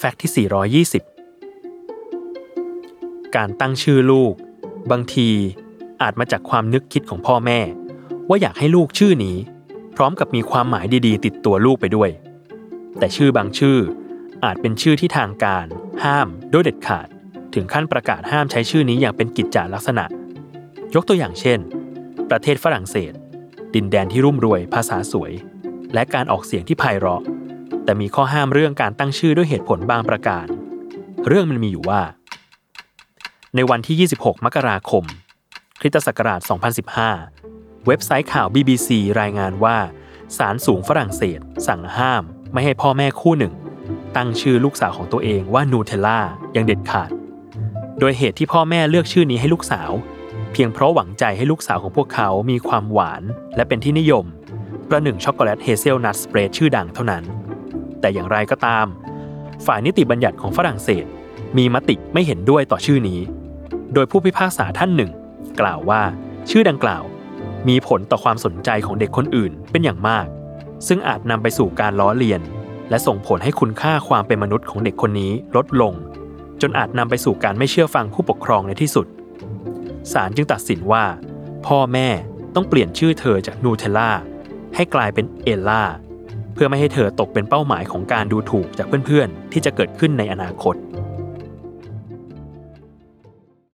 แฟกต์ที่ 420 การตั้งชื่อลูก บางทีอาจมาจากความนึกคิดของพ่อแม่ ว่าอยากให้ลูกชื่อนี้ พร้อมกับมีความหมายดีๆ ติดตัวลูกไปด้วย แต่ชื่อบางชื่ออาจเป็นชื่อที่ทางการ ห้ามโดยเด็ดขาด ถึงขั้นประกาศห้ามใช้ชื่อนี้อย่างเป็นกิจจาลักษณะ ยกตัวอย่างเช่น ประเทศฝรั่งเศส ดินแดนที่รุ่มรวยภาษาสวย และการออกเสียงที่ไพเราะ แต่มีข้อห้ามเรื่องการตั้งชื่อด้วยเหตุผลบางประการ เรื่องมันมีอยู่ว่า ในวันที่ 26 มกราคมคริสตศักราช 2015 เว็บไซต์ข่าว BBC รายงานว่าศาลสูงฝรั่งเศส สั่งห้าม ไม่ให้พ่อแม่คู่หนึ่ง ตั้งชื่อลูกสาวของตัวเองว่านูเทลล่าอย่างเด็ดขาด โดยเหตุที่พ่อแม่เลือกชื่อนี้ให้ลูกสาว เพียงเพราะหวังใจให้ลูกสาวของพวกเขามีความหวาน และเป็นที่นิยม ประหนึ่งช็อกโกแลตเฮเซลนัทสเปรดชื่อดังเท่านั้น แต่อย่างไรก็ตาม ฝ่ายนิติบัญญัติของฝรั่งเศส มีมติไม่เห็นด้วยต่อชื่อนี้ โดยผู้พิพากษาท่านหนึ่ง กล่าวว่าชื่อดังกล่าว มีผลต่อความสนใจของเด็กคนอื่นเป็นอย่างมาก ซึ่งอาจนำไปสู่การล้อเลียน และส่งผลให้คุณค่าความเป็นมนุษย์ของเด็กคนนี้ลดลง จนอาจนำไปสู่การไม่เชื่อฟังผู้ปกครองในที่สุดศาลจึงตัดสินว่า พ่อแม่ต้องเปลี่ยนชื่อเธอจากนูเทลล่าให้กลายเป็นเอลล่า เพื่อไม่ให้เธอตกเป็นเป้าหมายของการดูถูกจากเพื่อนๆ ที่จะเกิดขึ้นในอนาคต